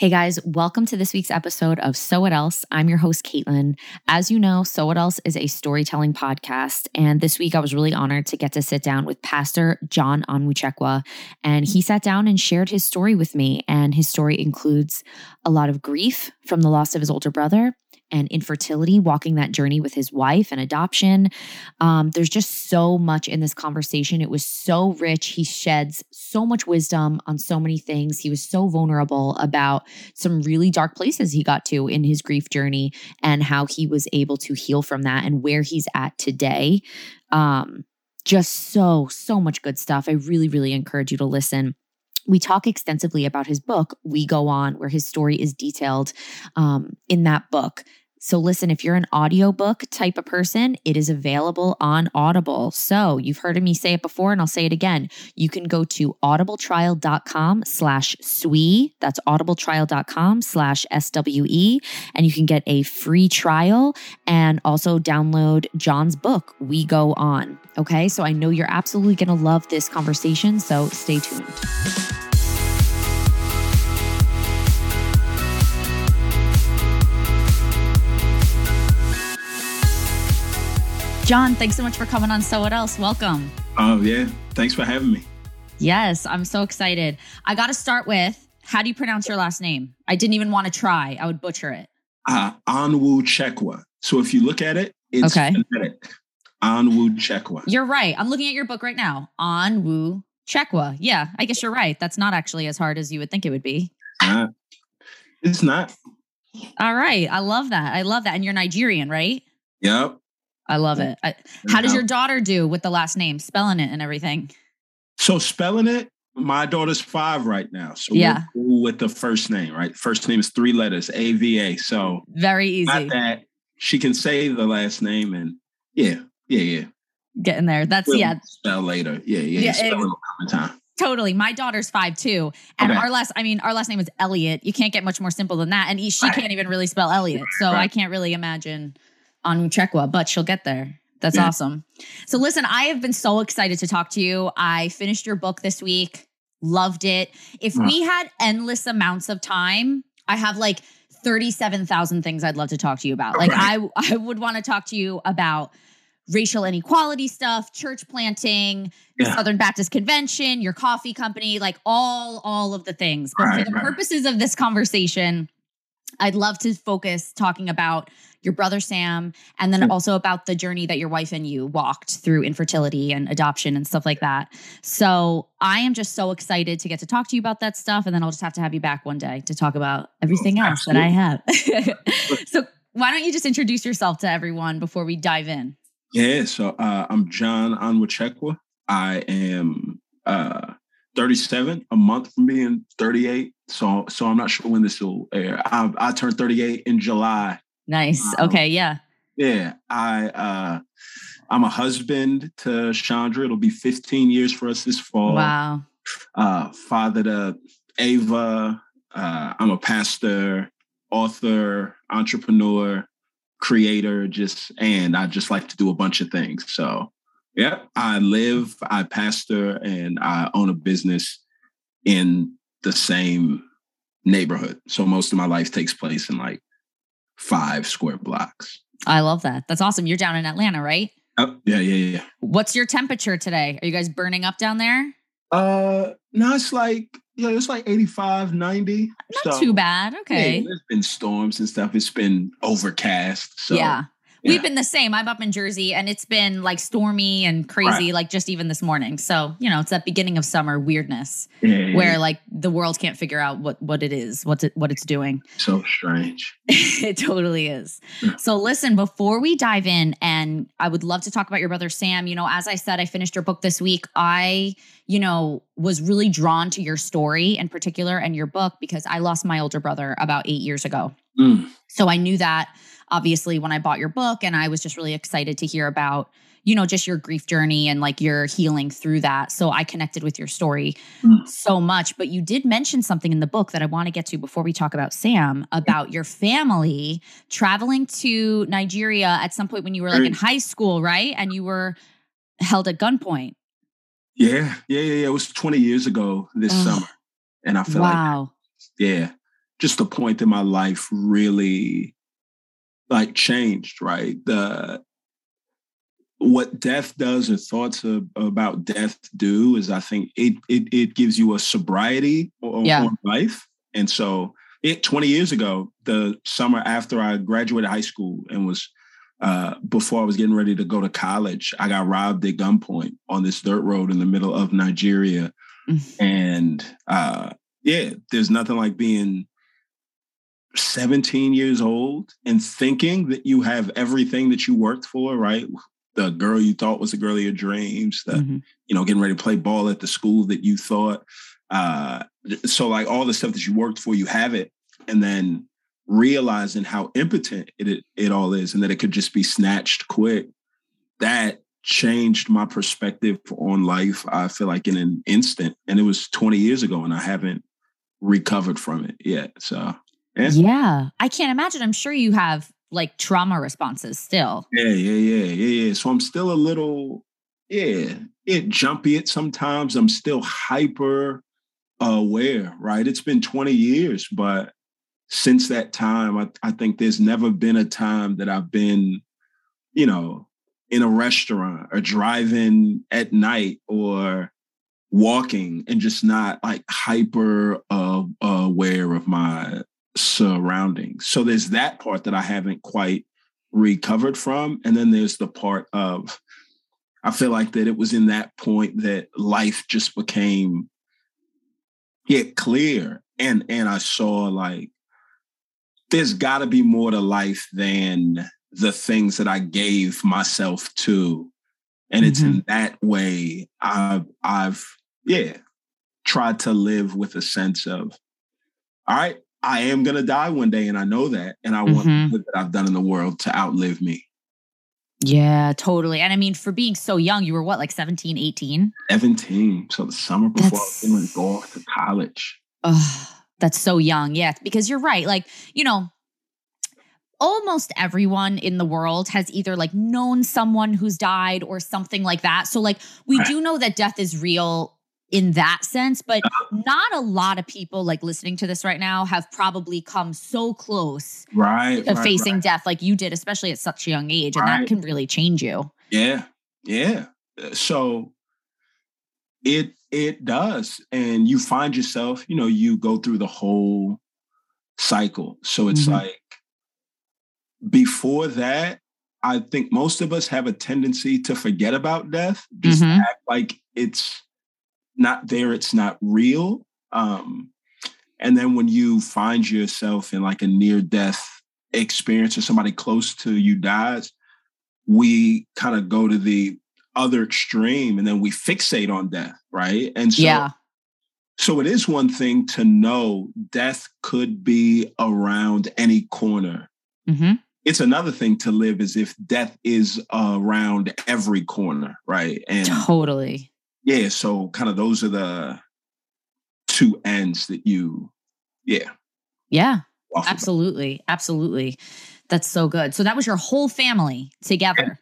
Hey guys, welcome to this week's episode of So What Else. I'm your host, Caitlin. As you know, So What Else is a storytelling podcast. And this week I was really honored to get to sit down with Pastor John Onwuchekwa. And he sat down and shared his story with me. And his story includes a lot of grief from the loss of his older brother, and infertility, walking that journey with his wife and adoption. Um, there's just so much in this conversation. It was so rich. He sheds so much wisdom on so many things. He was so vulnerable about some really dark places he got to in his grief journey and how he was able to heal from that and where he's at today. Um, just so, so much good stuff. I really, really encourage you to listen we talk extensively about his book, We Go On, where his story is detailed um, in that book. So listen, if you're an audiobook type of person, it is available on Audible. So you've heard me say it before and I'll say it again. You can go to audibletrial.com slash SWE. That's audibletrial.com slash SWE. And you can get a free trial and also download John's book, We Go On. Okay. So I know you're absolutely going to love this conversation. So stay tuned. John, thanks so much for coming on So What Else. Welcome. Oh, yeah. Thanks for having me. Yes, I'm so excited. I got to start with how do you pronounce your last name? I didn't even want to try. I would butcher it. Uh, Onwuchekwa. So if you look at it, it's okay. phonetic. Onwuchekwa. You're right. I'm looking at your book right now. Anwu Chekwa. Yeah, I guess you're right. That's not actually as hard as you would think it would be. Not. It's not. All right. I love that. I love that. And you're Nigerian, right? Yep. I love it. I, how does your daughter do with the last name, spelling it and everything? So spelling it, my daughter's five right now. So yeah, with the first name, right? First name is three letters, A V A. So very easy. Not that she can say the last name, and yeah, yeah, yeah. Getting there. That's we'll yeah. Spell later. Yeah, yeah. yeah spell it, time. Totally. My daughter's five too. And okay. our last, I mean, our last name is Elliot. You can't get much more simple than that. And she right. can't even really spell Elliot. So right. I can't really imagine on Chekwa, but she'll get there. That's yeah. awesome. So listen, I have been so excited to talk to you. I finished your book this week, loved it. If we had endless amounts of time, I have like 37,000 things I'd love to talk to you about. Like right. I I would want to talk to you about racial inequality stuff, church planting, yeah. Southern Baptist Convention, your coffee company, like all all of the things. But for the right. purposes of this conversation, I'd love to focus talking about your brother Sam, and then also about the journey that your wife and you walked through infertility and adoption and stuff like that. So I am just so excited to get to talk to you about that stuff. And then I'll just have to have you back one day to talk about everything oh, else that I have. so why don't you just introduce yourself to everyone before we dive in? Yeah, so uh, I'm John Onwuchekwa. I am uh, 37, a month from being 38. So, so I'm not sure when this will air. I, I turned 38 in July Nice. Um, okay. Yeah. Yeah. I uh I'm a husband to Chandra. It'll be 15 years for us this fall. Wow. Uh father to Ava. Uh, I'm a pastor, author, entrepreneur, creator, just and I just like to do a bunch of things. So yeah, I live, I pastor, and I own a business in the same neighborhood. So most of my life takes place in like five square blocks. I love that. That's awesome. You're down in Atlanta, right? Oh, yeah, yeah, yeah. What's your temperature today? Are you guys burning up down there? Uh, no, it's like yeah, it's like 85, 90. Not so, too bad. Okay. Yeah, there's been storms and stuff. It's been overcast. So yeah. Yeah. We've been the same. I'm up in Jersey and it's been like stormy and crazy, right. like just even this morning. So, you know, it's that beginning of summer weirdness yeah, where like the world can't figure out what what it is, what it, what it's doing. So strange. it totally is. so listen, before we dive in and I would love to talk about your brother Sam, you know, as I said I finished your book this week. I, you know, was really drawn to your story in particular and your book because I lost my older brother about 8 years ago. Mm. So I knew that obviously when I bought your book and I was just really excited to hear about you know just your grief journey and like your healing through that. So i connected with your story mm. so much. But you did mention something in the book that i want to get to before we talk about sam about your family traveling to nigeria at some point when you were like in high school right? And you were held at gunpoint. Yeah. Yeah yeah, yeah. it was 20 years ago this summer and i feel wow. like yeah. Just the point that my life really like changed, right? The what death does or thoughts of, about death do is I think it it, it gives you a sobriety on, yeah. on life. And so it 20 years ago, the summer after I graduated high school and was uh, before I was getting ready to go to college, I got robbed at gunpoint on this dirt road in the middle of Nigeria. Mm-hmm. And uh, yeah, there's nothing like being 17 years old and thinking that you have everything that you worked for, right? The girl you thought was the girl of your dreams, the, mm-hmm. you know, getting ready to play ball at the school that you thought. Uh, so like all the stuff that you worked for, you have it. And then realizing how impotent it, it, it all is and that it could just be snatched quick, that changed my perspective on life, I feel like in an instant. And it was 20 years ago and I haven't recovered from it yet. So yeah. yeah. I can't imagine. I'm sure you have like trauma responses still. Yeah, yeah, yeah, yeah, yeah. So I'm still a little, yeah, it jumpy it sometimes. I'm still hyper aware, right? It's been 20 years, but since that time, I, I think there's never been a time that I've been, you know, in a restaurant or driving at night or walking and just not like hyper uh, aware of my surroundings. So there's that part that I haven't quite recovered from. And then there's the part of, I feel like that it was in that point that life just became yeah, clear. And and I saw like there's gotta be more to life than the things that I gave myself to. And mm-hmm. it's in mm-hmm. that way I've I've yeah tried to live with a sense of all right, I am going to die one day, and I know that, and I mm-hmm. want what I've done in the world to outlive me. Yeah, totally. And I mean, for being so young, you were what, like 17, 18? 17. So the summer before that's, I went off to college. Oh, that's so young. Yeah, because you're right. Like, you know, almost everyone in the world has either like known someone who's died or something like that. So, like, we right. do know that death is real in that sense. But not a lot of people like listening to this right now have probably come so close right, to right, facing right. death like you did, especially at such a young age. And that can really change you. Yeah. Yeah. Uh, so it it does. And you find yourself, you know, you go through the whole cycle. So it's mm-hmm. like before that, I think most of us have a tendency to forget about death, just mm-hmm. act like it's not there, it's not real. Um, and then when you find yourself in like a near death experience or somebody close to you dies, we kind of go to the other extreme and then we fixate on death, right? And so, yeah. so it is one thing to know death could be around any corner. Mm-hmm. It's another thing to live as if death is around every corner, right? And totally yeah, so kind of those are the two ends that you, yeah. Yeah, absolutely. Absolutely. That's so good. So that was your whole family together.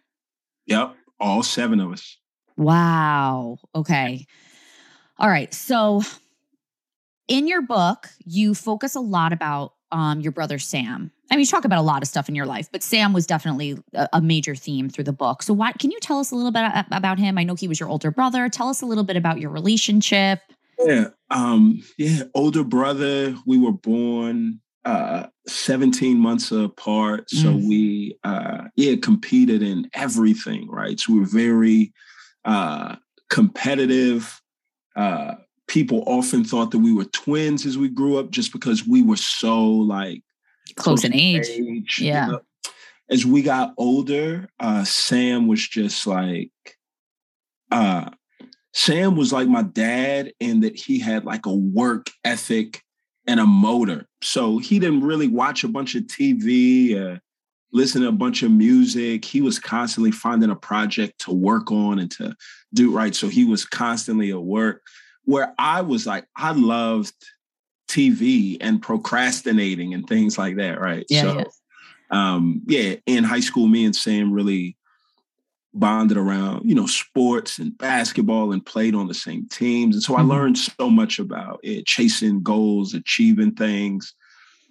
Yep. All seven of us. Wow. Okay. All right. So in your book, you focus a lot about um, your brother Sam. I mean, you talk about a lot of stuff in your life, but Sam was definitely a, a major theme through the book. So, why can you tell us a little bit about him? I know he was your older brother. Tell us a little bit about your relationship. Yeah, um, yeah, older brother. We were born uh, 17 months apart, so mm. we uh, yeah competed in everything, right? So we were very uh, competitive. Uh, people often thought that we were twins as we grew up just because we were so like close, in age. age yeah. You know? As we got older, uh, Sam was just like, uh, Sam was like my dad in that he had like a work ethic and a motor. So he didn't really watch a bunch of TV, uh, listen to a bunch of music. He was constantly finding a project to work on and to do right. So he was constantly at work where I was like, I loved TV and procrastinating and things like that, right? Yeah, so, yeah. Um, yeah, in high school, me and Sam really bonded around, you know, sports and basketball and played on the same teams. And so mm-hmm. I learned so much about it, chasing goals, achieving things.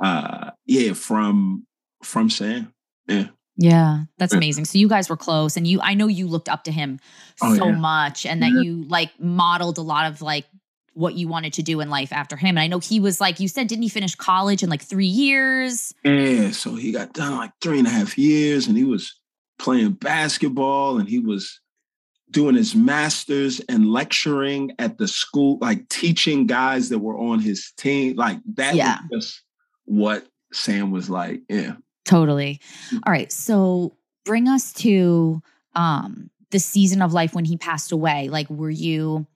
uh yeah, from from Sam. Yeah. Yeah, that's amazing. So you guys were close and you I know you looked up to him Oh, so yeah. much and that Yeah. you like modeled a lot of like what you wanted to do in life after him. And I know he was like you said, didn't he finish college in like three years? Yeah. So he got done like three and a half years and he was playing basketball and he was doing his master's and lecturing at the school, like teaching guys that were on his team. Like that Yeah. was just what Sam was like. Yeah. Totally. All right. So bring us to um the season of life when he passed away. Like, were you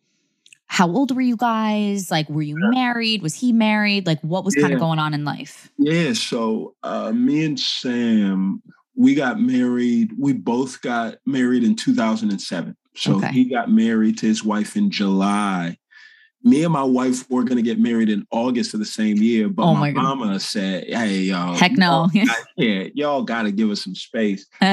how old were you guys? Like, were you married? Was he married? Like, what was kind of going on in life? Yeah, so uh, me and Sam, we got married. We both got married in 2007. So Okay. he got married to his wife in July. Me and my wife were going to get married in August of the same year, but Oh my, my goodness. mama said, "Hey, y'all, Heck no. y'all yeah, y'all got to give us some space."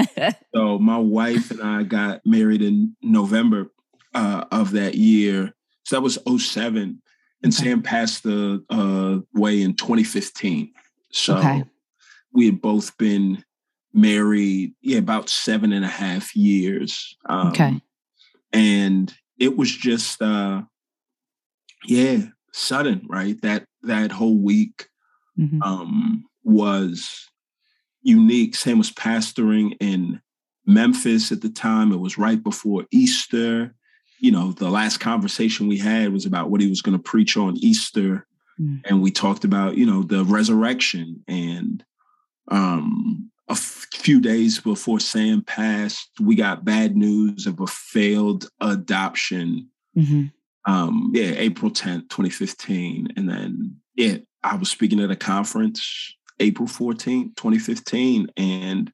So my wife and I got married in November uh, of that year. So that was 07. And Okay. Sam passed the uh, way in 2015. So Okay. we had both been married, yeah, about seven and a half years. Um, Okay. And it was just, uh, yeah, sudden, right? That that whole week Mhm. um, was unique. Sam was pastoring in Memphis at the time. It was right before Easter. You know, the last conversation we had was about what he was going to preach on Easter. Mm. And we talked about, you know, the resurrection. And um, a f- few days before Sam passed, we got bad news of a failed adoption Mhm. Um yeah april 10th 2015 and then yeah i was speaking at a conference april 14th 2015 and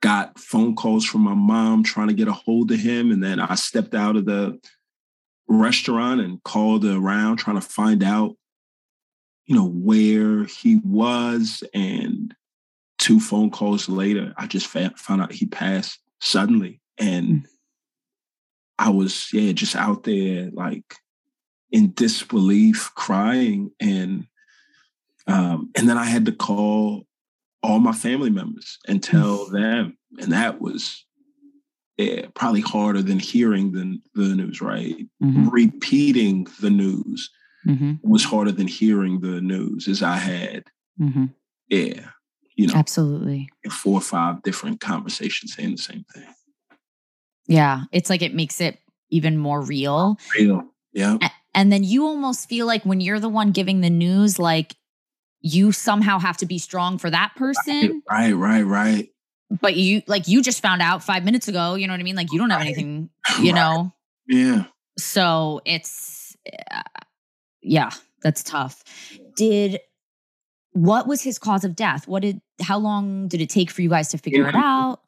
got phone calls from my mom trying to get a hold of him and then i stepped out of the restaurant and called around trying to find out you know where he was and two phone calls later i just found out he passed suddenly and I was, yeah, just out there like in disbelief, crying. And um, and then I had to call all my family members and tell them. And that was yeah, probably harder than hearing the, the news, right? Mhm. Repeating the news Mhm. was harder than hearing the news as I had, Mhm. yeah, you know, Absolutely. four or five different conversations saying the same thing. Yeah. It's like it makes it even more real. Real. Yeah. And then you almost feel like when you're the one giving the news, like you somehow have to be strong for that person. Right, right, right. But you like you just found out five minutes ago, you know what I mean? Like you don't have Right. anything, you Right. know? Yeah. So it's, uh, yeah, that's tough. Did, what was his cause of death? What did, how long did it take for you guys to figure it out?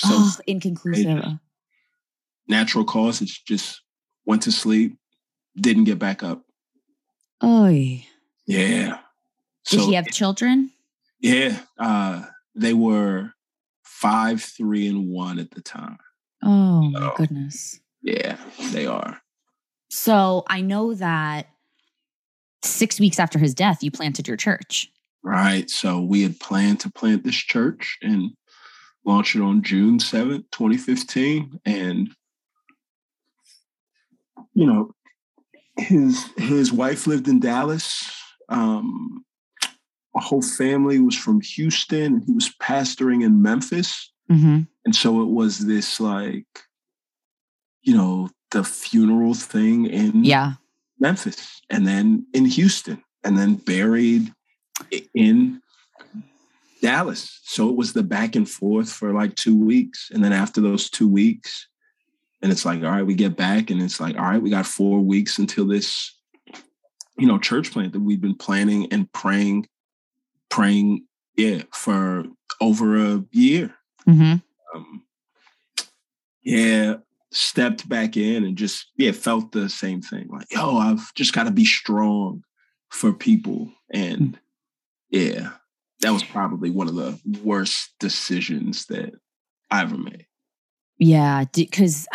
So oh, inconclusive. Natural cause. causes just went to sleep, didn't get back up. Oy. Yeah. Did So he have children? yeah, uh, they were five, three, and one at the time. Oh my Oh. goodness. Yeah, they are. So I know that six weeks after his death, you planted your church. Right. So we had planned to plant this church and launch it on June 7th, 2015. And you know, his his wife lived in Dallas. Um our whole family was from Houston and he was pastoring in Memphis. Mm-hmm. And so it was this like, you know, the funeral thing in Yeah. Memphis and then in Houston and then buried in Dallas. So it was the back and forth for like two weeks. And then after those two weeks, and it's like, all right, we get back and it's like, all right, we got four weeks until this, you know, church plant that we've been planning and praying, praying, yeah, for over a year Mm-hmm. um, yeah, stepped back in and just yeah felt the same thing. Like, yo, I've just got to be strong for people, and yeah, that was probably one of the worst decisions that I ever made. Yeah. Because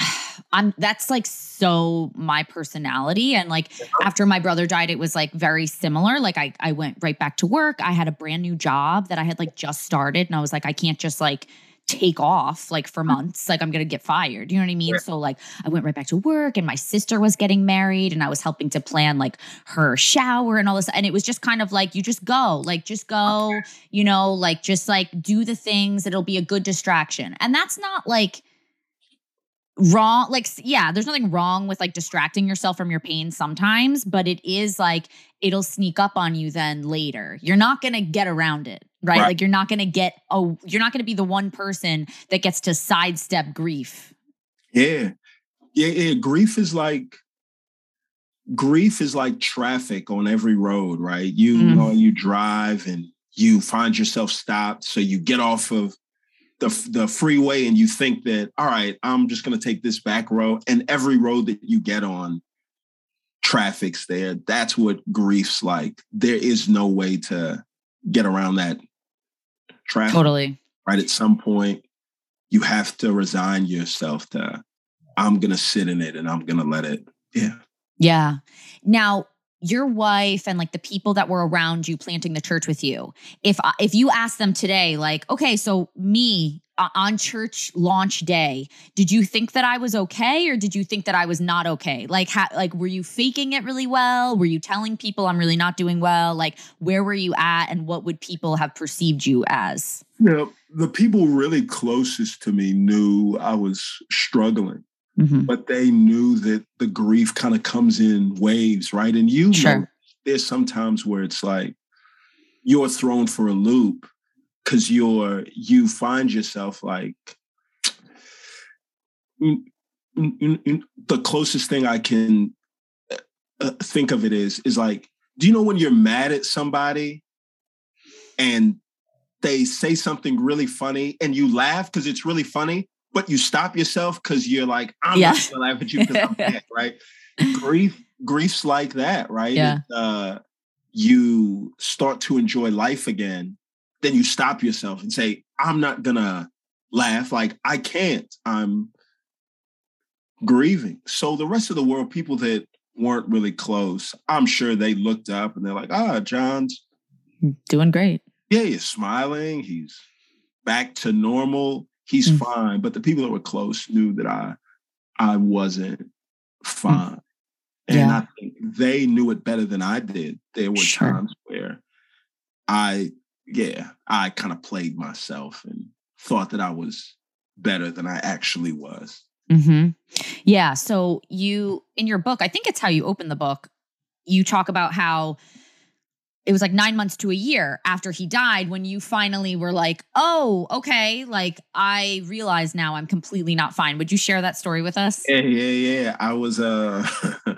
I'm that's like so my personality. And like uh-huh. after my brother died, it was like very similar. Like I I went right back to work. I had a brand new job that I had like just started. And I was like, I can't just like take off like for uh-huh. months like i'm gonna get fired you know what i mean so like i went right back to work and my sister was getting married and i was helping to plan like her shower and all this and it was just kind of like you just go like just go okay. you know like just like do the things it'll be a good distraction and that's not like wrong like yeah there's nothing wrong with like distracting yourself from your pain sometimes but it is like it'll sneak up on you then later you're not going to get around it right? right? like you're not going to get oh you're not going to be the one person that gets to sidestep grief yeah yeah yeah grief is like grief is like traffic on every road right you mm. know you drive and you find yourself stopped so you get off of the the freeway and you think that all right, I'm just going to take this back road and every road that you get on traffic's there. That's what grief's like. There is no way to get around that traffic. Totally. Right at some point you have to resign yourself to I'm going to sit in it and I'm going to let it yeah. Yeah. Now, your wife and like the people that were around you planting the church with you. If if you ask them today like okay so me on church launch day did you think that i was okay or did you think that i was not okay? Like how like were you faking it really well? Were you telling people i'm really not doing well? Like where were you at and what would people have perceived you as? Yeah the people really closest to me knew i was struggling mm-hmm. but they knew that the grief kind of comes in waves, right? And you sure. know, there's sometimes where it's like you're thrown for a loop because you're you find yourself like in, in, in, the closest thing I can uh, uh, think of it is is like, do you know when you're mad at somebody and they say something really funny and you laugh because it's really funny, but you stop yourself because you're like, I'm yeah. not gonna laugh at you because I'm mad, right? Grief, grief's like that, right? Yeah. It, uh, you start to enjoy life again, then you stop yourself and say, I'm not gonna laugh. Like I can't. I'm grieving. So the rest of the world, people that weren't really close, I'm sure they looked up and they're like, ah, John's doing great. Yeah, he's smiling. He's back to normal he's mm-hmm. fine. But the people that were close knew that I I wasn't fine. Mm-hmm. And yeah. I think they knew it better than I did. There were sure. times where I, yeah, I kind of played myself and thought that I was better than I actually was. Mm-hmm. Yeah. So you, in your book, I think it's how you open the book, you talk about how it was like nine months to a year after he died when you finally were like, oh, okay, like I realize now I'm completely not fine. Would you share that story with us? Yeah, yeah, yeah. I was uh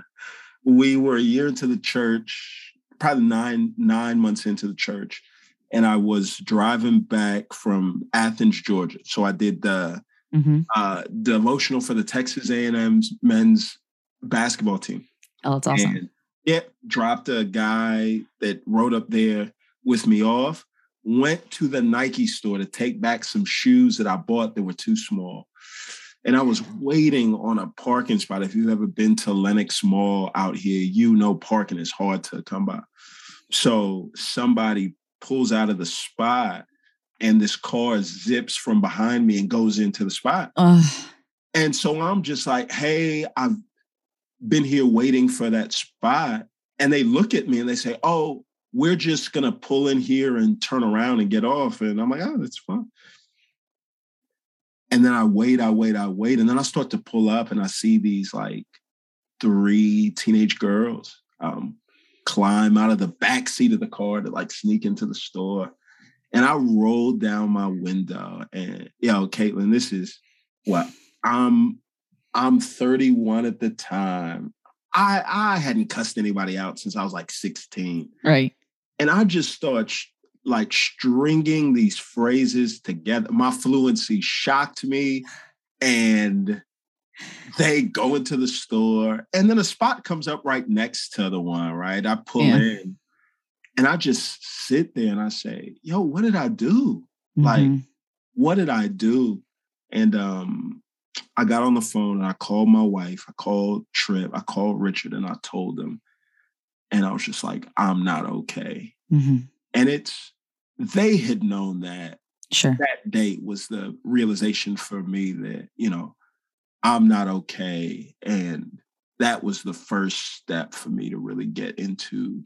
we were a year into the church, probably nine, nine months into the church. And I was driving back from Athens, Georgia. So I did the mm-hmm. uh devotional for the Texas A&M's men's basketball team. Oh, it's awesome. And Yep, dropped a guy that rode up there with me off. Went to the Nike store to take back some shoes that I bought that were too small. And I was waiting on a parking spot. If you've ever been to Lenox Mall out here, you know parking is hard to come by. So somebody pulls out of the spot and this car zips from behind me and goes into the spot. Ugh. And so I'm just like, hey, I've been here waiting for that spot. And they look at me and they say, Oh, we're just going to pull in here and turn around and get off. And I'm like, Oh, that's fine. And then I wait, I wait, I wait. And then I start to pull up and I see these like three teenage girls um, climb out of the back seat of the car to like sneak into the store. And I rolled down my window and, yo, Caitlin, this is what I'm I'm 31 at the time. I I hadn't cussed anybody out since I was like 16. Right. And I just start sh- like stringing these phrases together. My fluency shocked me and they go into the store and then a spot comes up right next to the one, right? I pull yeah. in and I just sit there and I say, "Yo, what did I do? Mm-hmm. Like what did I do?" And um I got on the phone and I called my wife. I called Trip. I called Richard and I told them. And I was just like, I'm not okay. Mm-hmm. And it's, they had known that. Sure. That date was the realization for me that, you know, I'm not okay. And that was the first step for me to really get into,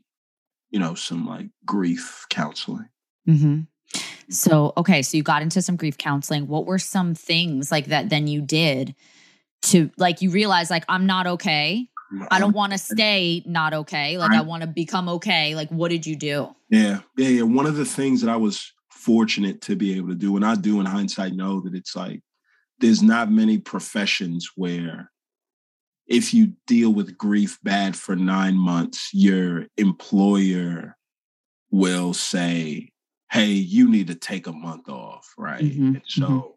you know, some like grief counseling. Mm-hmm. So, okay, so you got into some grief counseling. What were some things like that then you did to like you realize like I'm not okay. I mm-hmm. don't want to stay not okay. Like I, I want to become okay. Like what did you do? Yeah. Yeah, yeah. One of the things that I was fortunate to be able to do and I do in hindsight know that it's like there's not many professions where if you deal with grief bad for 9 months your employer will say hey, you need to take a month off, right? Mm-hmm. so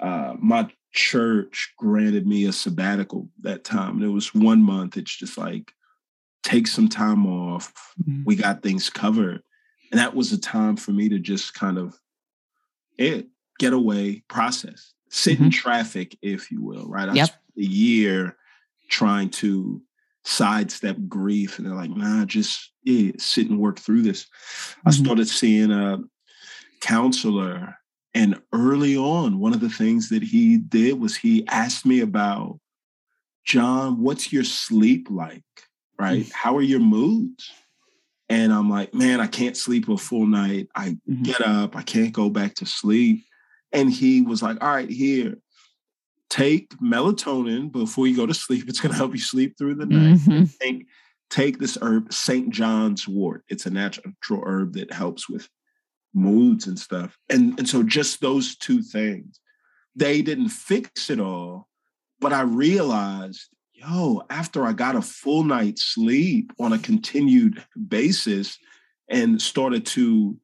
mm-hmm. uh, my church granted me a sabbatical that time. And it was one month. It's just like, take some time off. Mm-hmm. We got things covered. And that was a time for me to just kind of it, eh, get away, process, sit mm-hmm. in traffic, if you will, right? I yep. spent a year trying to sidestep grief and they're like nah just yeah, sit and work through this mm-hmm. i started seeing a counselor and early on one of the things that he did was he asked me about john what's your sleep like right mm-hmm. how are your moods and i'm like man i can't sleep a full night i mm-hmm. get up i can't go back to sleep and he was like all right here take melatonin before you go to sleep. It's going to help you sleep through the night. Mm-hmm. Take, take this herb, St. John's wort. It's a natural herb that helps with moods and stuff. And, and so just those two things, they didn't fix it all, but I realized, yo, after I got a full night's sleep on a continued basis and started to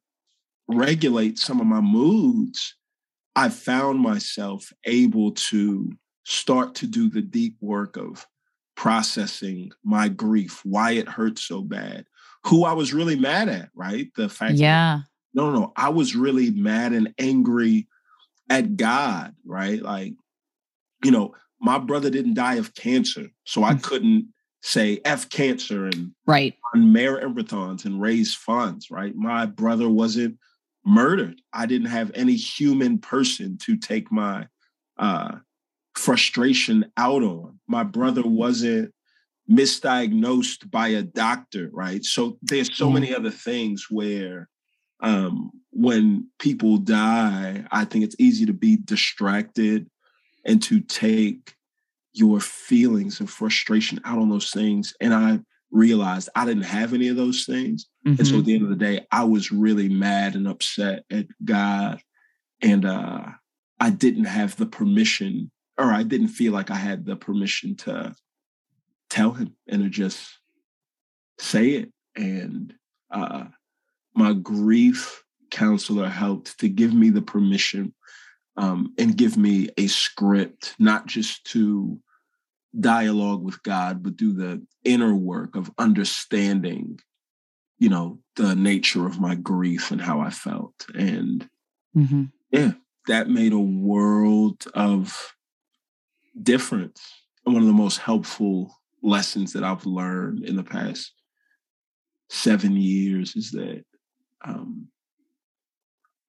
regulate some of my moods, I found myself able to start to do the deep work of processing my grief, why it hurt so bad, who I was really mad at, right? The fact Yeah. That, no, no, I was really mad and angry at God, right? Like, you know, my brother didn't die of cancer, so I mm. couldn't say F cancer and right on marathons and raise funds, right? My brother wasn't murdered. I didn't have any human person to take my uh, frustration out on. My brother wasn't misdiagnosed by a doctor, right? So there's so many other things where um, when people die, I think it's easy to be distracted and to take your feelings and frustration out on those things. And I realized I didn't have any of those things. Mm-hmm. And so at mm-hmm. the end of the day, I was really mad and upset at God. And uh, I didn't have the permission, or I didn't feel like I had the permission to tell him and to just say it. And uh, my grief counselor helped to give me the permission um, and give me a script, not just to dialogue with God, but do the inner work of understanding, you know, the nature of my grief and how I felt. And mm-hmm. yeah, that made a world of difference. And one of the most helpful lessons that I've learned in the past seven years is that um,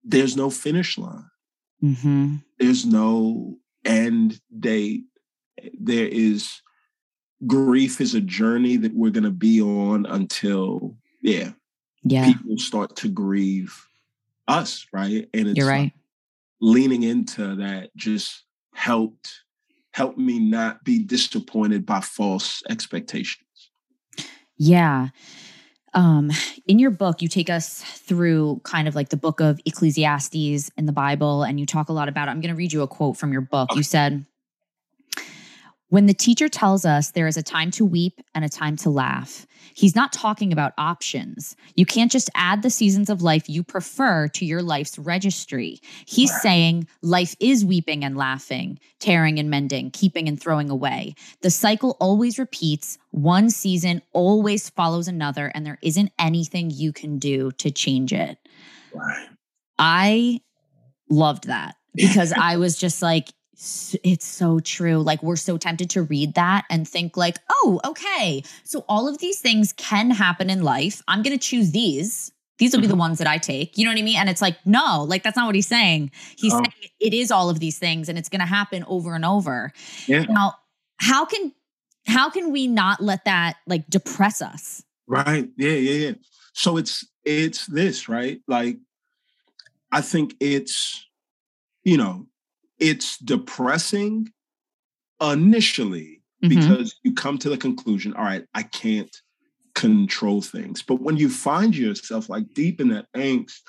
there's no finish line. Mm-hmm. There's no end date there is grief is a journey that we're going to be on until yeah yeah people start to grieve us right and it's you're right leaning into that just helped helped me not be disappointed by false expectations yeah um, in your book, you take us through kind of like the book of Ecclesiastes in the Bible, and you talk a lot about it. I'm going to read you a quote from your book. Okay. You said, when the teacher tells us there is a time to weep and a time to laugh, he's not talking about options. You can't just add the seasons of life you prefer to your life's registry. He's saying life is weeping and laughing, tearing and mending, keeping and throwing away. The cycle always repeats. One season always follows another, and there isn't anything you can do to change it. I loved that because I was just like, it's so true. Like we're so tempted to read that and think like, "Oh, okay. So all of these things can happen in life. I'm going to choose these. These will be the mm-hmm. ones that I take." You know what I mean? And it's like, "No, like that's not what he's saying. He's oh. saying it is all of these things and it's going to happen over and over." Yeah. Now, how can how can we not let that like depress us? Right. Yeah, yeah, yeah. So it's it's this, right? Like I think it's you know, it's depressing initially mm-hmm. because you come to the conclusion, all right, I can't control things. But when you find yourself like deep in that angst,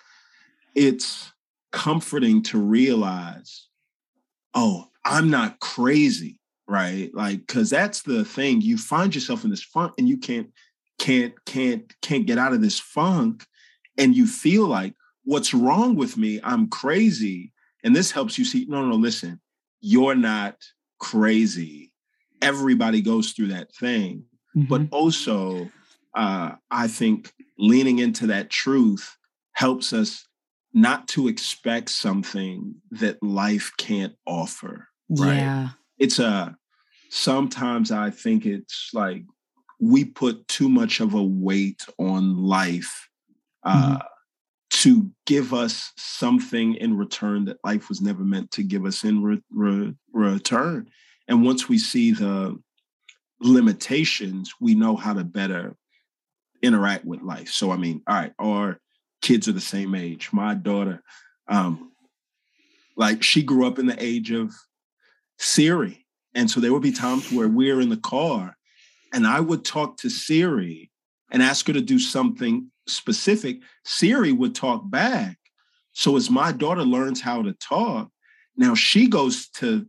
it's comforting to realize, oh, I'm not crazy, right? Like, cause that's the thing. You find yourself in this funk and you can't, can't, can't, can't get out of this funk. And you feel like, what's wrong with me? I'm crazy. And this helps you see, no, no, listen, you're not crazy. Everybody goes through that thing. Mm-hmm. But also, uh, I think leaning into that truth helps us not to expect something that life can't offer. Right. Yeah. It's a sometimes I think it's like we put too much of a weight on life. Uh, mm-hmm to give us something in return that life was never meant to give us in re- re- return. And once we see the limitations, we know how to better interact with life. So, I mean, all right, our kids are the same age. My daughter, um, like, she grew up in the age of Siri. And so there would be times where we're in the car and I would talk to Siri and ask her to do something specific, Siri would talk back. So as my daughter learns how to talk, now she goes to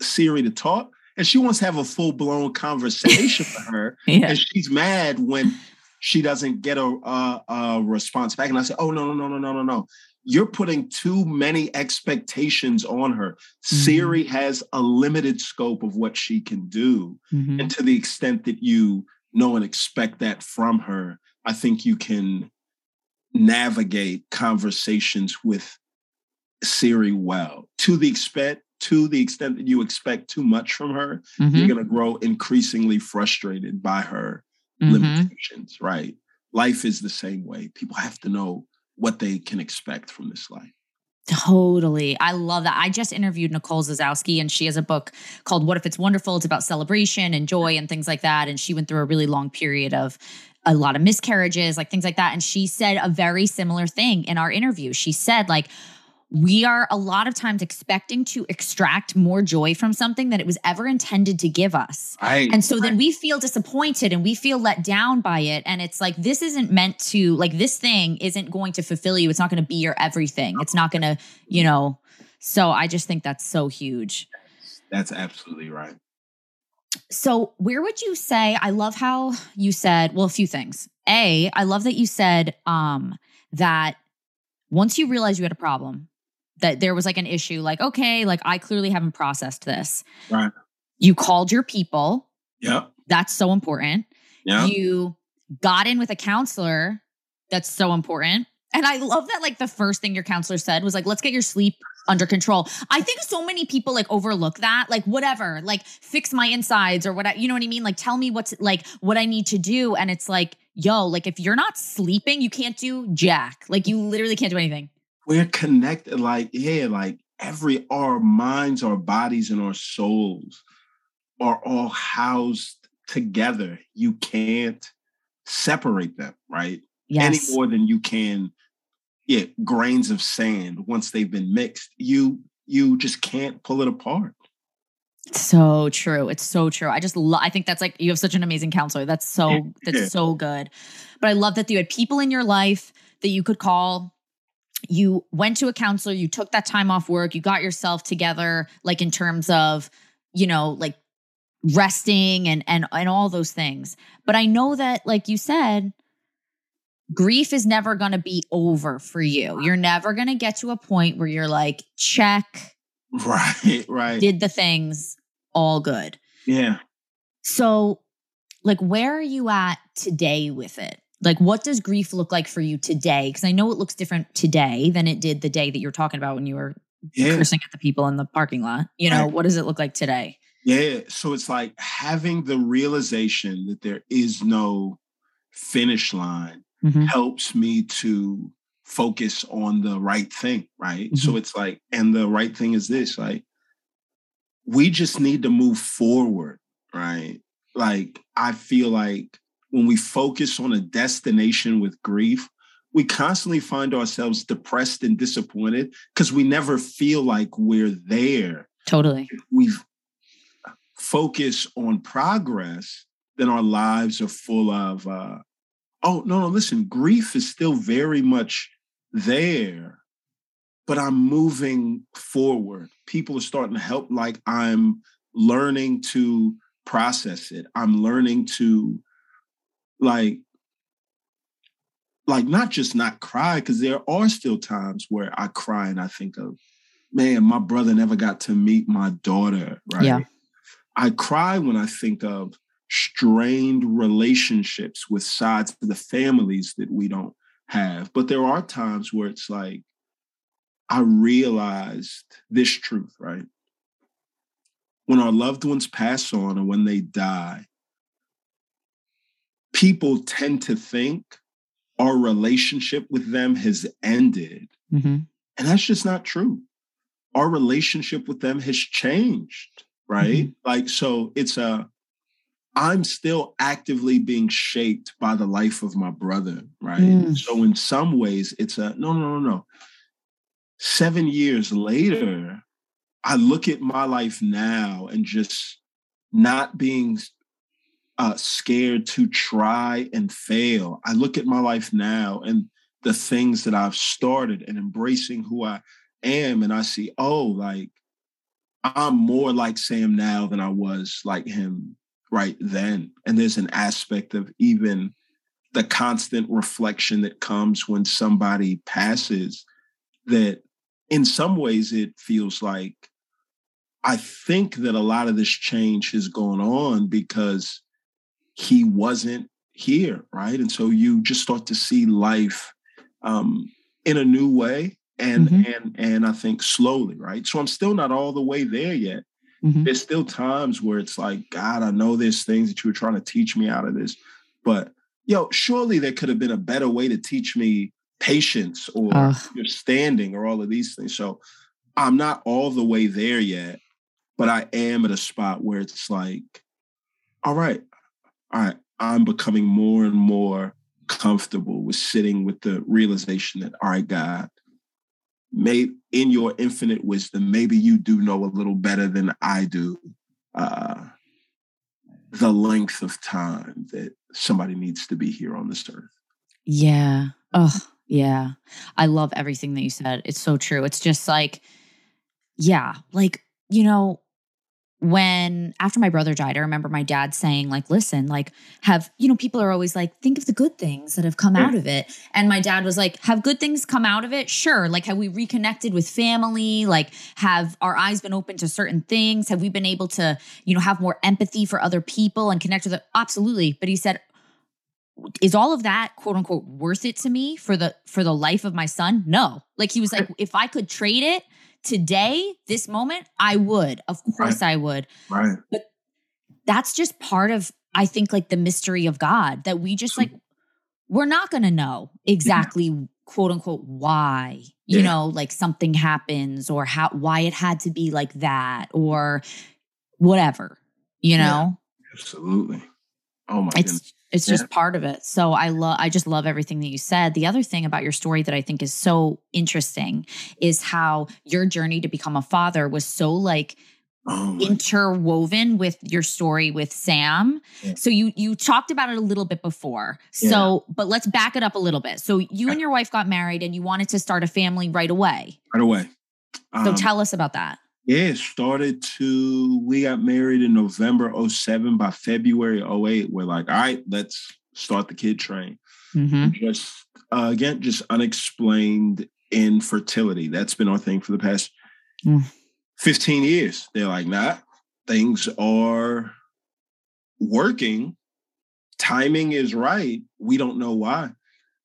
Siri to talk and she wants to have a full-blown conversation with her. Yeah. And she's mad when she doesn't get a, a, a response back. And I say, oh, no, no, no, no, no, no, no. You're putting too many expectations on her. Mm-hmm. Siri has a limited scope of what she can do. Mm-hmm. And to the extent that you know and expect that from her, I think you can navigate conversations with Siri well. To the extent to the extent that you expect too much from her, mm-hmm. you're going to grow increasingly frustrated by her mm-hmm. limitations, right? Life is the same way. People have to know what they can expect from this life. Totally. I love that. I just interviewed Nicole Zasowski and she has a book called What If It's Wonderful? It's about celebration and joy and things like that. And she went through a really long period of a lot of miscarriages, like things like that. And she said a very similar thing in our interview. She said, like, we are a lot of times expecting to extract more joy from something that it was ever intended to give us. I, and so then we feel disappointed and we feel let down by it. And it's like, this isn't meant to, like, this thing isn't going to fulfill you. It's not going to be your everything. It's not going to, you know. So I just think that's so huge. That's absolutely right. So, where would you say? I love how you said, well, a few things. A, I love that you said um, that once you realize you had a problem, that there was like an issue, like, okay, like I clearly haven't processed this. Right. You called your people. Yeah. That's so important. Yeah. You got in with a counselor. That's so important. And I love that, like, the first thing your counselor said was like, let's get your sleep under control. I think so many people like overlook that. Like, whatever, like, fix my insides or what, you know what I mean? Like, tell me what's like what I need to do. And it's like, yo, like, if you're not sleeping, you can't do jack. Like, you literally can't do anything we're connected like yeah like every our minds our bodies and our souls are all housed together you can't separate them right yes. any more than you can yeah grains of sand once they've been mixed you you just can't pull it apart it's so true. It's so true. I just love, I think that's like, you have such an amazing counselor. That's so, that's yeah. so good. But I love that you had people in your life that you could call you went to a counselor, you took that time off work, you got yourself together, like in terms of, you know, like resting and and and all those things. But I know that, like you said, grief is never going to be over for you. You're never going to get to a point where you're like, check. Right, right. Did the things all good. Yeah. So, like, where are you at today with it? Like what does grief look like for you today because i know it looks different today than it did the day that you're talking about when you were yeah. cursing at the people in the parking lot. You know, right. what does it look like today? Yeah. So it's like having the realization that there is no finish line mm-hmm. helps me to focus on the right thing. Right. Mm-hmm. So it's like, and the right thing is this like, we just need to move forward. Right. Like, I feel like when we focus on a destination with grief, we constantly find ourselves depressed and disappointed because we never feel like we're there. Totally. We focus on progress, then our lives are full of, uh, oh, no, no, listen, grief is still very much there, but I'm moving forward. People are starting to help, like I'm learning to process it. I'm learning to, like, like not just not cry because there are still times where I cry and I think of, man, my brother never got to meet my daughter, right? Yeah. I cry when I think of strained relationships with sides of the families that we don't have. But there are times where it's like, I realized this truth, right? When our loved ones pass on or when they die, people tend to think our relationship with them has ended. Mm-hmm. And that's just not true. Our relationship with them has changed, right? Mm-hmm. Like, so it's a, I'm still actively being shaped by the life of my brother, right? Mm. So in some ways, it's a no, no, no, no. Seven years later, I look at my life now and just not being uh, scared to try and fail. I look at my life now and the things that I've started and embracing who I am, and I see, oh, like I'm more like Sam now than I was like him right then. And there's an aspect of even the constant reflection that comes when somebody passes that in some ways it feels like I think that a lot of this change has gone on because he wasn't here, right? And so you just start to see life um, in a new way, and mm-hmm. and and I think slowly, right? So I'm still not all the way there yet. Mm-hmm. There's still times where it's like, God, I know there's things that you were trying to teach me out of this, but yo, surely there could have been a better way to teach me patience or uh. understanding or all of these things. So I'm not all the way there yet, but I am at a spot where it's like, all right, I'm becoming more and more comfortable with sitting with the realization that, all right, God, may in your infinite wisdom, maybe you do know a little better than I do uh, the length of time that somebody needs to be here on this earth. Yeah. Oh, yeah. I love everything that you said. It's so true. It's just like, yeah, like, you know, when after my brother died, I remember my dad saying, like, listen, like, have, you know, people are always like, think of the good things that have come out of it. And my dad was like, have good things come out of it? Sure. Like, have we reconnected with family? Like, have our eyes been open to certain things? Have we been able to, you know, have more empathy for other people and connect with them? Absolutely. But he said, is all of that quote unquote worth it to me for the for the life of my son no like he was like if i could trade it today, this moment, I would. Of course right. I would. Right. But that's just part of, I think, like the mystery of God that we just like, we're not going to know mm-hmm. exactly, yeah. quote unquote, why, you yeah. know, like something happens or how, why it had to be like that or whatever, you know? Yeah. Absolutely. Oh my it's, goodness. It's yeah. just part of it. So I love I just love everything that you said. The other thing about your story that I think is so interesting is how your journey to become a father was so like Oh interwoven with your story with Sam. Yeah. So you you talked about it a little bit before. So, yeah. but let's back it up a little bit. So you and your wife got married and you wanted to start a family right away. Right away. So um, tell us about that. Yeah, it started to, we got married in November 07. By February 08, we're like, all right, let's start the kid train. Mm-hmm. Just, uh, again, just unexplained infertility. That's been our thing for the past mm. 15 years. They're like, nah, things are working. Timing is right. We don't know why.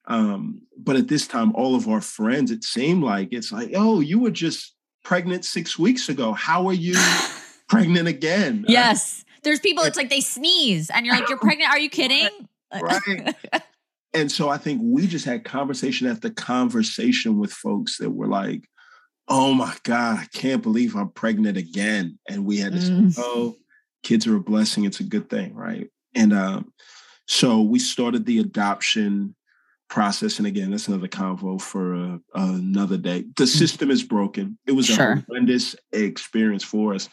Um, but at this time, all of our friends, it seemed like it's like, oh, you were just pregnant six weeks ago. How are you pregnant again? Yes. There's people, it's like they sneeze and you're like, you're pregnant. Are you kidding? Right. and so I think we just had conversation after conversation with folks that were like, oh my God, I can't believe I'm pregnant again. And we had to mm. oh, kids are a blessing. It's a good thing. Right. And um, so we started the adoption process. And again, that's another convo for uh, another day. The mm. system is broken. It was sure. a horrendous experience for us.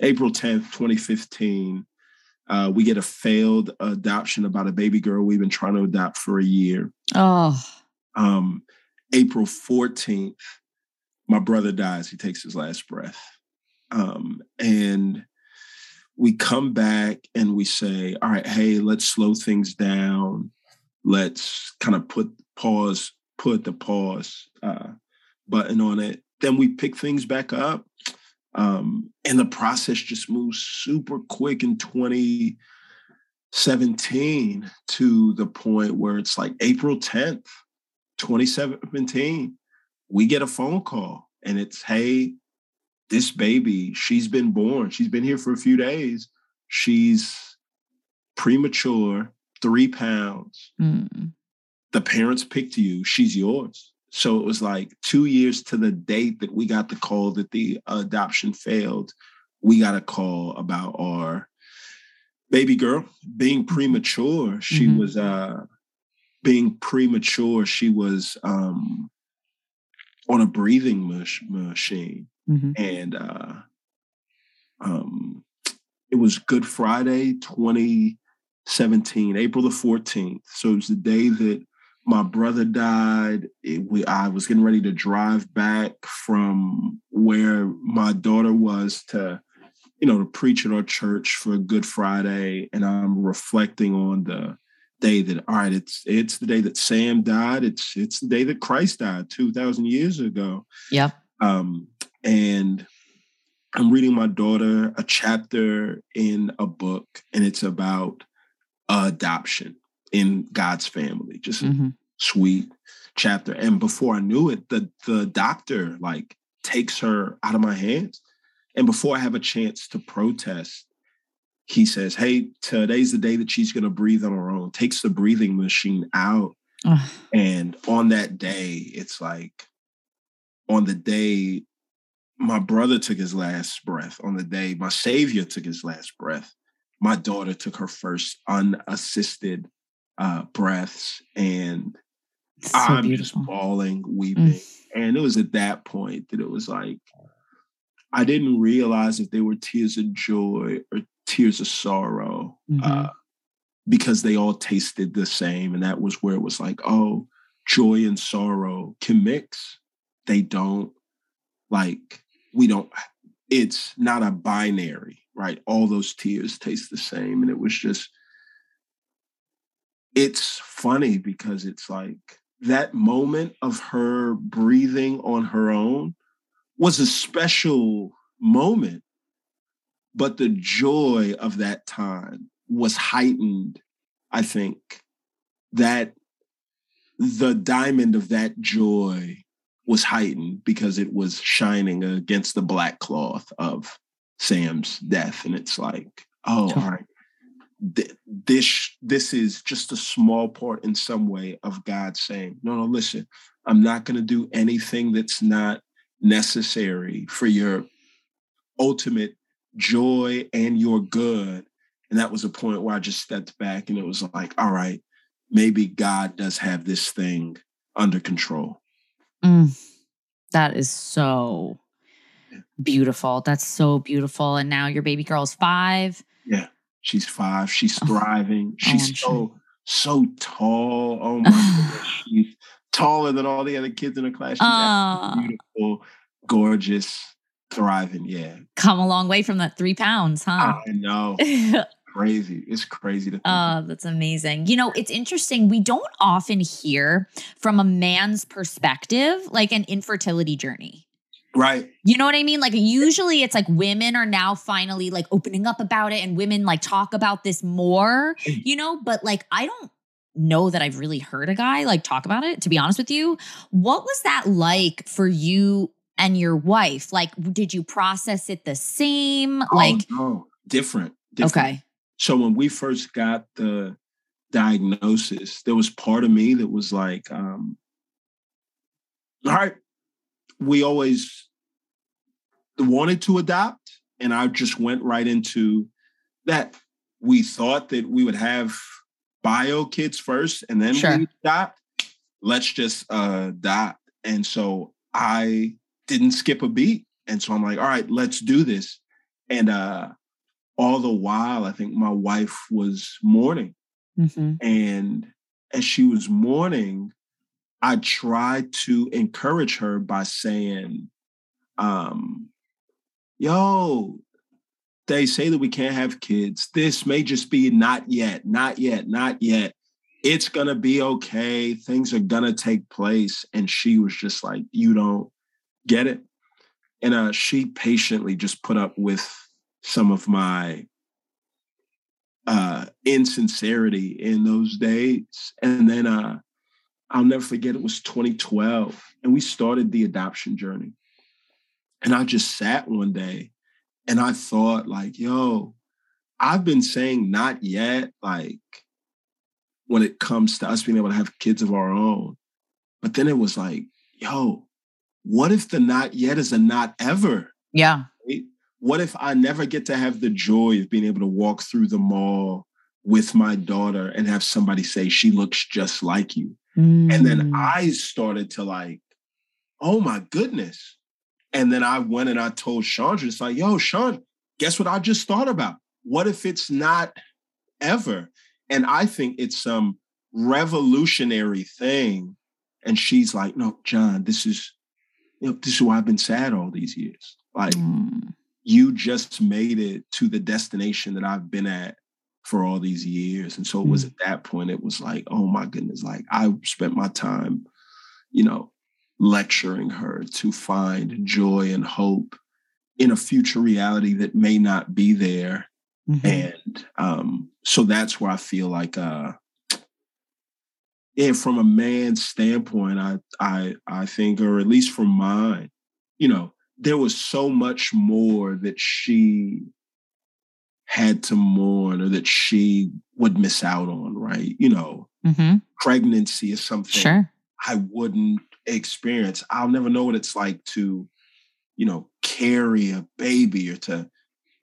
April 10th, 2015, uh, we get a failed adoption about a baby girl we've been trying to adopt for a year. Oh. Um, April 14th, my brother dies. He takes his last breath. Um, and we come back and we say, all right, hey, let's slow things down. Let's kind of put pause, put the pause uh, button on it. Then we pick things back up. Um, and the process just moves super quick in 2017 to the point where it's like April 10th, 2017, we get a phone call and it's, hey, this baby, she's been born. She's been here for a few days. She's premature, three pounds. Mm. The parents picked you. She's yours. So it was like two years to the date that we got the call that the adoption failed. We got a call about our baby girl being mm-hmm. premature. She mm-hmm. was uh being premature. She was um on a breathing mach- machine. Mm-hmm. And uh, um, it was Good Friday 2017, April the 14th. So it was the day that my brother died. It, we, I was getting ready to drive back from where my daughter was to, you know, to preach at our church for Good Friday. And I'm reflecting on the day that all right it's it's the day that sam died it's it's the day that christ died 2000 years ago yeah um and I'm reading my daughter a chapter in a book, and it's about adoption in God's family. Just mm-hmm. sweet chapter. And before I knew it, the the doctor like takes her out of my hands. And before I have a chance to protest, he says, Hey, today's the day that she's gonna breathe on her own, takes the breathing machine out. Ugh. And on that day, it's like on the day my brother took his last breath on the day my savior took his last breath my daughter took her first unassisted uh, breaths and so i'm beautiful. just bawling weeping mm. and it was at that point that it was like i didn't realize if they were tears of joy or tears of sorrow mm-hmm. uh, because they all tasted the same and that was where it was like oh joy and sorrow can mix they don't like we don't it's not a binary right? All those tears taste the same and it was just it's funny because it's like that moment of her breathing on her own was a special moment but the joy of that time was heightened i think. That the diamond of that joy was heightened because it was shining against the black cloth of Sam's death. And it's like, oh, all right. This this is just a small part in some way of God saying, no, no, listen, I'm not going to do anything that's not necessary for your ultimate joy and your good. And that was a point where I just stepped back and it was like, all right, maybe God does have this thing under control. Mm, that is so beautiful. That's so beautiful. And now your baby girl is five. Yeah, she's five. She's oh, thriving. she's oh, so so tall. Oh my goodness, she's taller than all the other kids in the class. She's uh, beautiful, gorgeous, thriving. Yeah, come a long way from that three pounds, huh? I know. crazy. It's crazy to think. Oh, that's amazing. You know, it's interesting. We don't often hear from a man's perspective like an infertility journey. Right. You know what I mean? Like usually it's like women are now finally like opening up about it and women like talk about this more, mm. you know, but like I don't know that I've really heard a guy like talk about it to be honest with you. What was that like for you and your wife? Like, did you process it the same? Like, oh, no. different, different. Okay. So when we first got the diagnosis, there was part of me that was like, um, all right, we always wanted to adopt, and I just went right into that. We thought that we would have bio kids first, and then sure. we adopt. Let's just uh, adopt. And so I didn't skip a beat, and so I'm like, all right, let's do this. And uh, all the while, I think my wife was mourning. Mm-hmm. And as she was mourning, I tried to encourage her by saying, um, yo, they say that we can't have kids. This may just be not yet, not yet, not yet. It's gonna be okay. Things are gonna take place. And she was just like, you don't get it. And uh, she patiently just put up with some of my uh, insincerity in those days. And then uh, I'll never forget it was 2012, and we started the adoption journey. And I just sat one day and I thought, like, yo, I've been saying not yet, like when it comes to us being able to have kids of our own. But then it was like, yo, what if the not yet is a not ever? Yeah. What if I never get to have the joy of being able to walk through the mall with my daughter and have somebody say, she looks just like you? Mm. And then mm. I started to like, oh my goodness. And then I went and I told Chandra, it's like, yo, Sean, guess what I just thought about? What if it's not ever? And I think it's some revolutionary thing. And she's like, no, John, this is, you know, this is why I've been sad all these years. Like, mm you just made it to the destination that I've been at for all these years. And so it was mm. at that point, it was like, oh my goodness, like I spent my time, you know, lecturing her to find joy and hope in a future reality that may not be there. Mm-hmm. And um, so that's where I feel like uh yeah, from a man's standpoint, I I I think, or at least from mine, you know, there was so much more that she had to mourn or that she would miss out on, right? You know, mm-hmm. pregnancy is something sure. I wouldn't experience. I'll never know what it's like to, you know, carry a baby or to,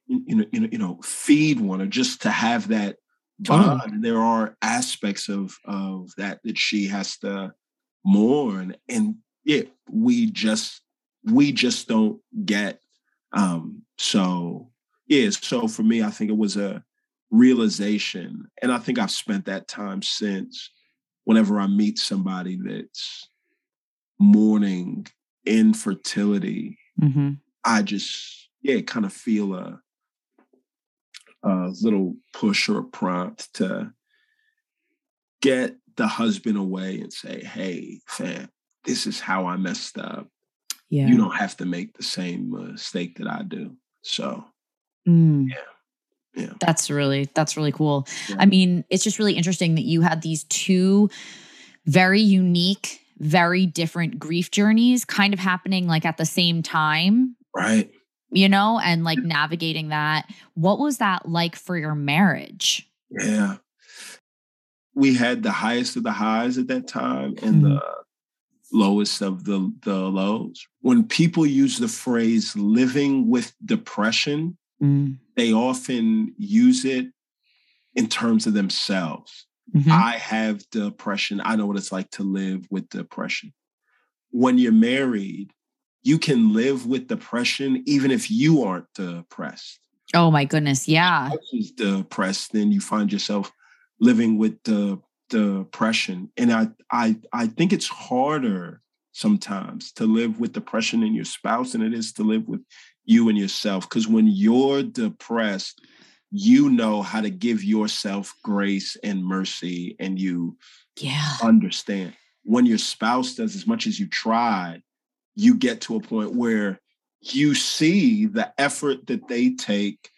you know, you know, you know, feed one or just to have that bond. There are aspects of of that that she has to mourn, and yeah, we just we just don't get. Um, so yeah, so for me, I think it was a realization, and I think I've spent that time since. Whenever I meet somebody that's mourning infertility, mm-hmm. I just yeah, kind of feel a a little push or a prompt to get the husband away and say, "Hey, fam, this is how I messed up yeah. you don't have to make the same mistake that I do. So, mm. yeah. Yeah. That's really that's really cool. Yeah. I mean, it's just really interesting that you had these two very unique, very different grief journeys kind of happening like at the same time. Right. You know, and like navigating that. What was that like for your marriage? Yeah. We had the highest of the highs at that time and mm. the lowest of the, the lows. When people use the phrase living with depression, mm. they often use it in terms of themselves. Mm-hmm. I have depression. I know what it's like to live with depression. When you're married, you can live with depression even if you aren't depressed. Oh my goodness, yeah. If depressed, then you find yourself living with the depression. And i i i think it's harder sometimes to live with depression in your spouse than it is to live with you and yourself. Because when you're depressed you know how to give yourself grace and mercy and you yeah. understand. When your spouse does as much as you try you get to a point where you see the effort that they take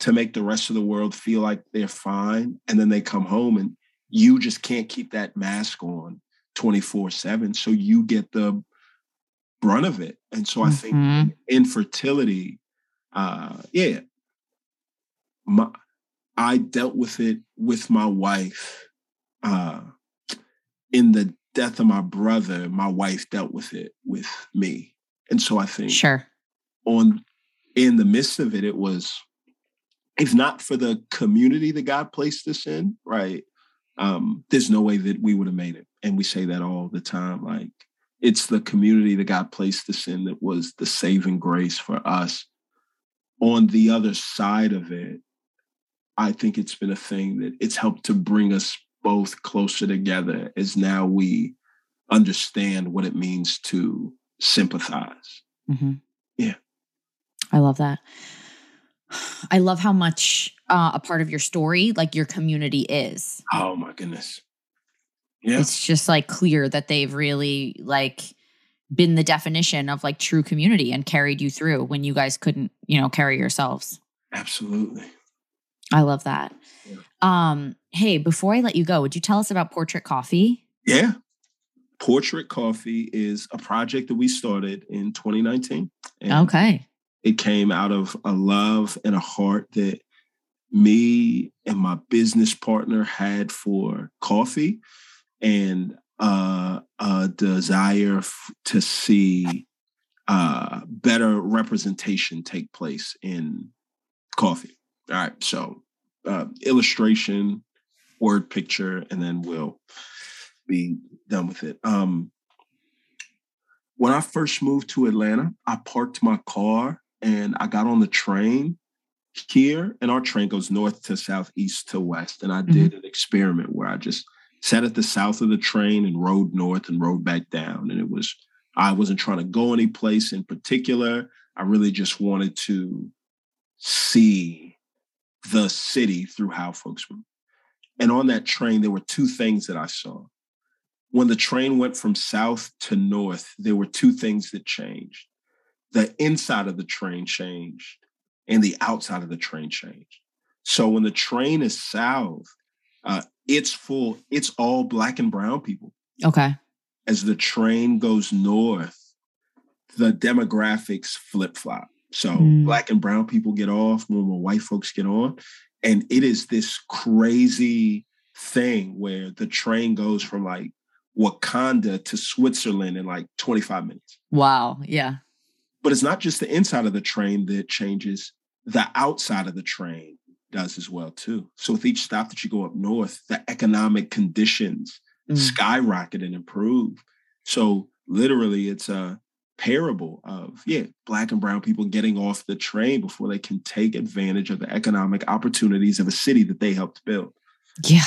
to make the rest of the world feel like they're fine and then they come home and you just can't keep that mask on 24 7 so you get the brunt of it. And so I think Mhm. infertility, uh, yeah, my, I dealt with it with my wife. Uh, in the death of my brother, my wife dealt with it with me. And so I think Sure. on in the midst of it, it was if not for the community that God placed us in, right? Um, there's no way that we would have made it. And we say that all the time. Like it's the community that God placed us in that was the saving grace for us. On the other side of it, I think it's been a thing that it's helped to bring us both closer together as now we understand what it means to sympathize. hmm Yeah. I love that. I love how much uh, a part of your story, like your community, is. Oh my goodness. Yeah. It's just like clear that they've really like been the definition of like true community and carried you through when you guys couldn't, you know, carry yourselves. Absolutely. I love that. Yeah. Um, hey, before I let you go, would you tell us about Portrait Coffee? Yeah. Portrait Coffee is a project that we started in 2019. Okay. it came out of a love and a heart that me and my business partner had for coffee and uh, a desire f- to see uh, better representation take place in coffee. All right. So, uh, illustration, word picture, and then we'll be done with it. Um, when I first moved to Atlanta, I parked my car and I got on the train here, and our train goes north to south, east to west. And I mm-hmm. did an experiment where I just sat at the south of the train and rode north and rode back down. And it was, I wasn't trying to go any place in particular. I really just wanted to see the city through how folks move. And on that train, there were two things that I saw. When the train went from south to north, there were two things that changed. The inside of the train changed and the outside of the train changed. So when the train is south, uh, it's full, it's all black and brown people. Okay. As the train goes north, the demographics flip flop. So Mm. black and brown people get off, more and more white folks get on. And it is this crazy thing where the train goes from like Wakanda to Switzerland in like 25 minutes. Wow. Yeah. But it's not just the inside of the train that changes, the outside of the train does as well too. So with each stop that you go up north, the economic conditions Mm. skyrocket and improve. So literally it's a parable of yeah, black and brown people getting off the train before they can take advantage of the economic opportunities of a city that they helped build Yeah.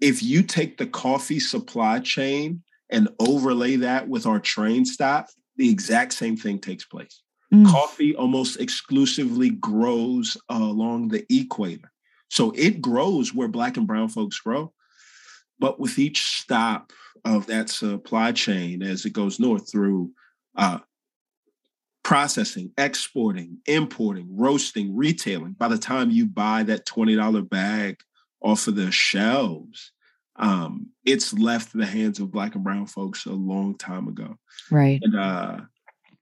if you take the coffee supply chain and overlay that with our train stop, the exact same thing takes place. Mm. Coffee almost exclusively grows along the equator. So it grows where black and brown folks grow. But with each stop of that supply chain as it goes north through uh, processing, exporting, importing, roasting, retailing, by the time you buy that $20 bag off of the shelves, um, it's left the hands of black and brown folks a long time ago. Right. And uh,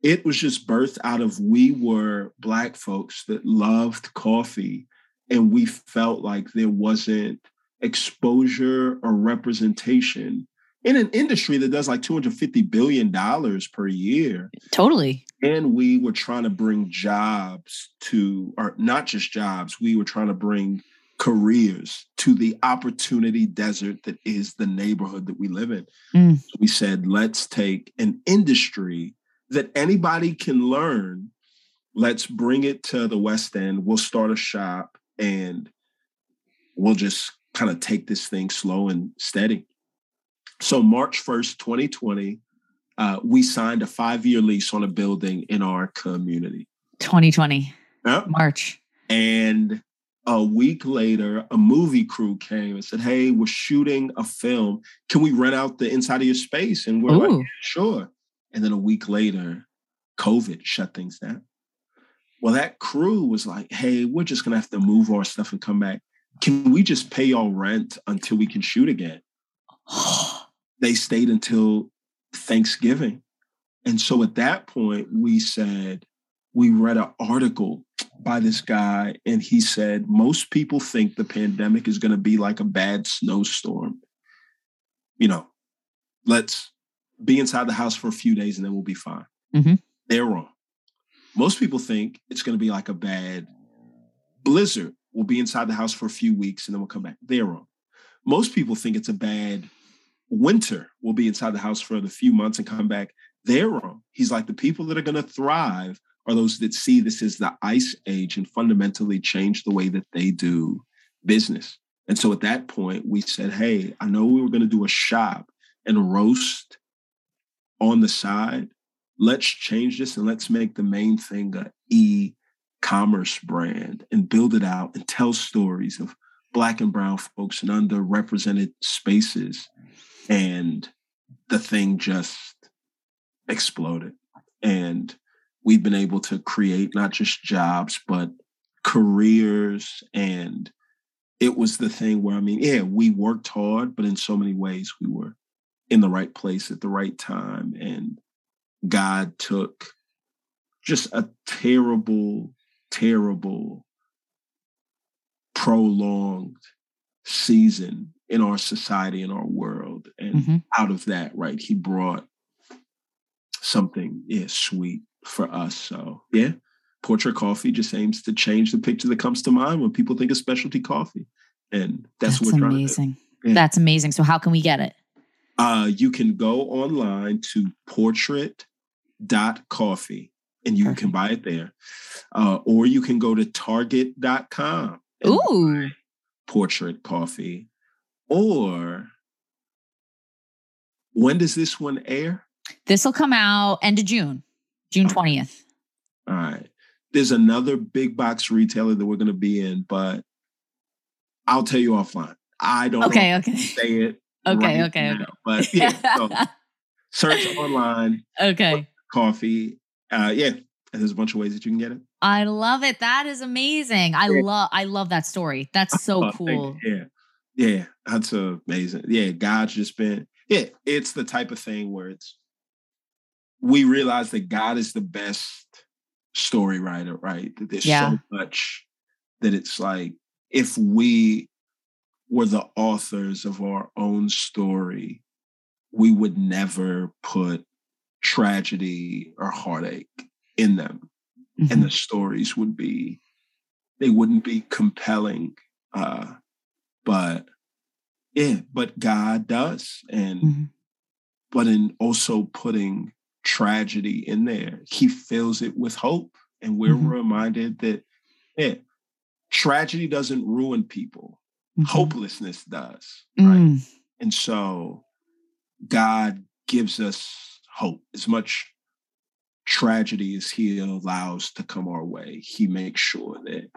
it was just birthed out of we were black folks that loved coffee and we felt like there wasn't exposure or representation in an industry that does like 250 billion dollars per year Totally. and we were trying to bring jobs to or not just jobs we were trying to bring careers to the opportunity desert that is the neighborhood that we live in Mm. we said let's take an industry that anybody can learn let's bring it to the west end. We'll start a shop and we'll just kind of take this thing slow and steady. So march 1st 2020 uh, we signed a five-year lease on a building in our community. 2020. Yep. March. and a week later a movie crew came and said hey we're shooting a film. Can we rent out the inside of your space? And we're like sure and then a week later covid shut things down. Well that crew was like hey we're just gonna have to move our stuff and come back. Can we just pay y'all rent until we can shoot again? They stayed until thanksgiving. And so at that point, we said, we read an article by this guy, and he said, most people think the pandemic is going to be like a bad snowstorm. You know, let's be inside the house for a few days and then we'll be fine. Mm-hmm. They're wrong. Most people think it's going to be like a bad blizzard. We'll be inside the house for a few weeks and then we'll come back. They're wrong. Most people think it's a bad winter. We'll be inside the house for a few months and come back. They're wrong. He's like the people that are going to thrive are those that see this as the ice age and fundamentally change the way that they do business. And so at that point, we said, hey, I know we were going to do a shop and roast on the side. Let's change this and let's make the main thing a e commerce brand and build it out and tell stories of black and brown folks in underrepresented spaces. And the thing just exploded. And we've been able to create not just jobs, but careers. And it was the thing where, I mean, yeah, we worked hard, but in so many ways we were in the right place at the right time. And God took just a terrible, terrible, prolonged season in our society, in our world. And mm-hmm. out of that, right, he brought something, yeah, sweet for us. So yeah, Portrait Coffee just aims to change the picture that comes to mind when people think of specialty coffee. And that's, that's what amazing. Yeah. That's amazing. So how can we get it? Uh, you can go online to portrait.coffee and you Perfect. can buy it there. Uh, or you can go to target.com. Ooh. Portrait coffee. Or when does this one air? This will come out end of June, June 20th. All right. There's another big box retailer that we're going to be in, but I'll tell you offline. I don't okay, okay. say it. Okay, right okay, now, okay. But yeah, so search online. Okay. Coffee. Uh, yeah, and there's a bunch of ways that you can get it. I love it. That is amazing. I yeah. love I love that story. That's so cool. Yeah. Yeah, that's amazing. Yeah, God's just been yeah, it's the type of thing where it's we realize that God is the best story writer, right? That there's yeah. so much that it's like if we were the authors of our own story, we would never put tragedy or heartache in them. Mm-hmm. And the stories would be, they wouldn't be compelling. Uh, but yeah, but God does. And, mm-hmm. but in also putting tragedy in there, He fills it with hope. And we're mm-hmm. reminded that, yeah, tragedy doesn't ruin people mm-hmm. hopelessness does. Right. Mm. And so God gives us hope as much tragedy as he allows to come our way. He makes sure that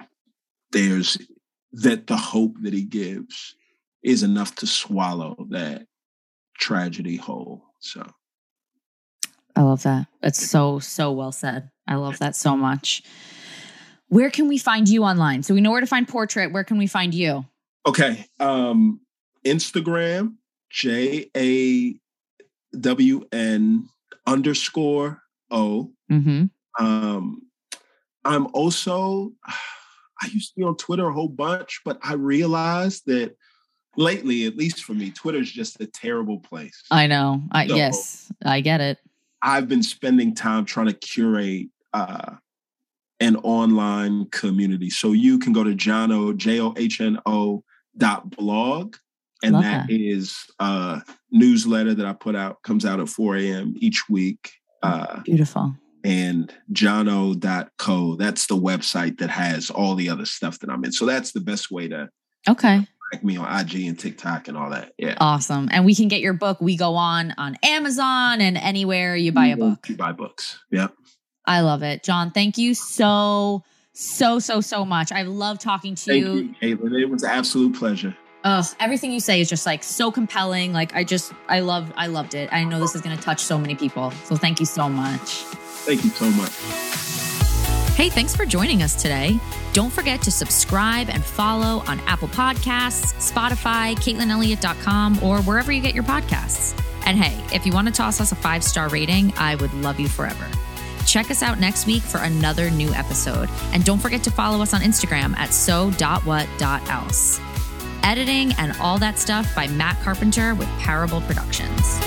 there's that the hope that he gives is enough to swallow that tragedy whole. So I love that. That's so, so well said. I love that so much. Where can we find you online? So we know where to find Portrait. Where can we find you? Okay. Um, Instagram, J A W N underscore O. Mm-hmm. Um, I'm also, I used to be on Twitter a whole bunch, but I realized that lately, at least for me, Twitter is just a terrible place. I know. I, so yes, I get it. I've been spending time trying to curate uh, an online community. So you can go to Johno, J O H N O dot blog and Love that, that is a newsletter that I put out, comes out at 4 a.m. each week. Uh, Beautiful. And johno.co, that's the website that has all the other stuff that I'm in. So that's the best way to okay like me on IG and TikTok and all that. Yeah. Awesome. And we can get your book. We go on on Amazon and anywhere you buy a book. You buy books. Yep. I love it. John, thank you so so, so, so much. I love talking to Thank you. you, Caitlin. It was an absolute pleasure. Oh, everything you say is just like so compelling. Like I just, I love, I loved it. I know this is going to touch so many people. So thank you so much. Thank you so much. Hey, thanks for joining us today. Don't forget to subscribe and follow on Apple Podcasts, Spotify, CaitlinElliott.com, or wherever you get your podcasts. And hey, if you want to toss us a five star rating, I would love you forever. Check us out next week for another new episode. And don't forget to follow us on Instagram at so.what.else. Editing and all that stuff by Matt Carpenter with Parable Productions.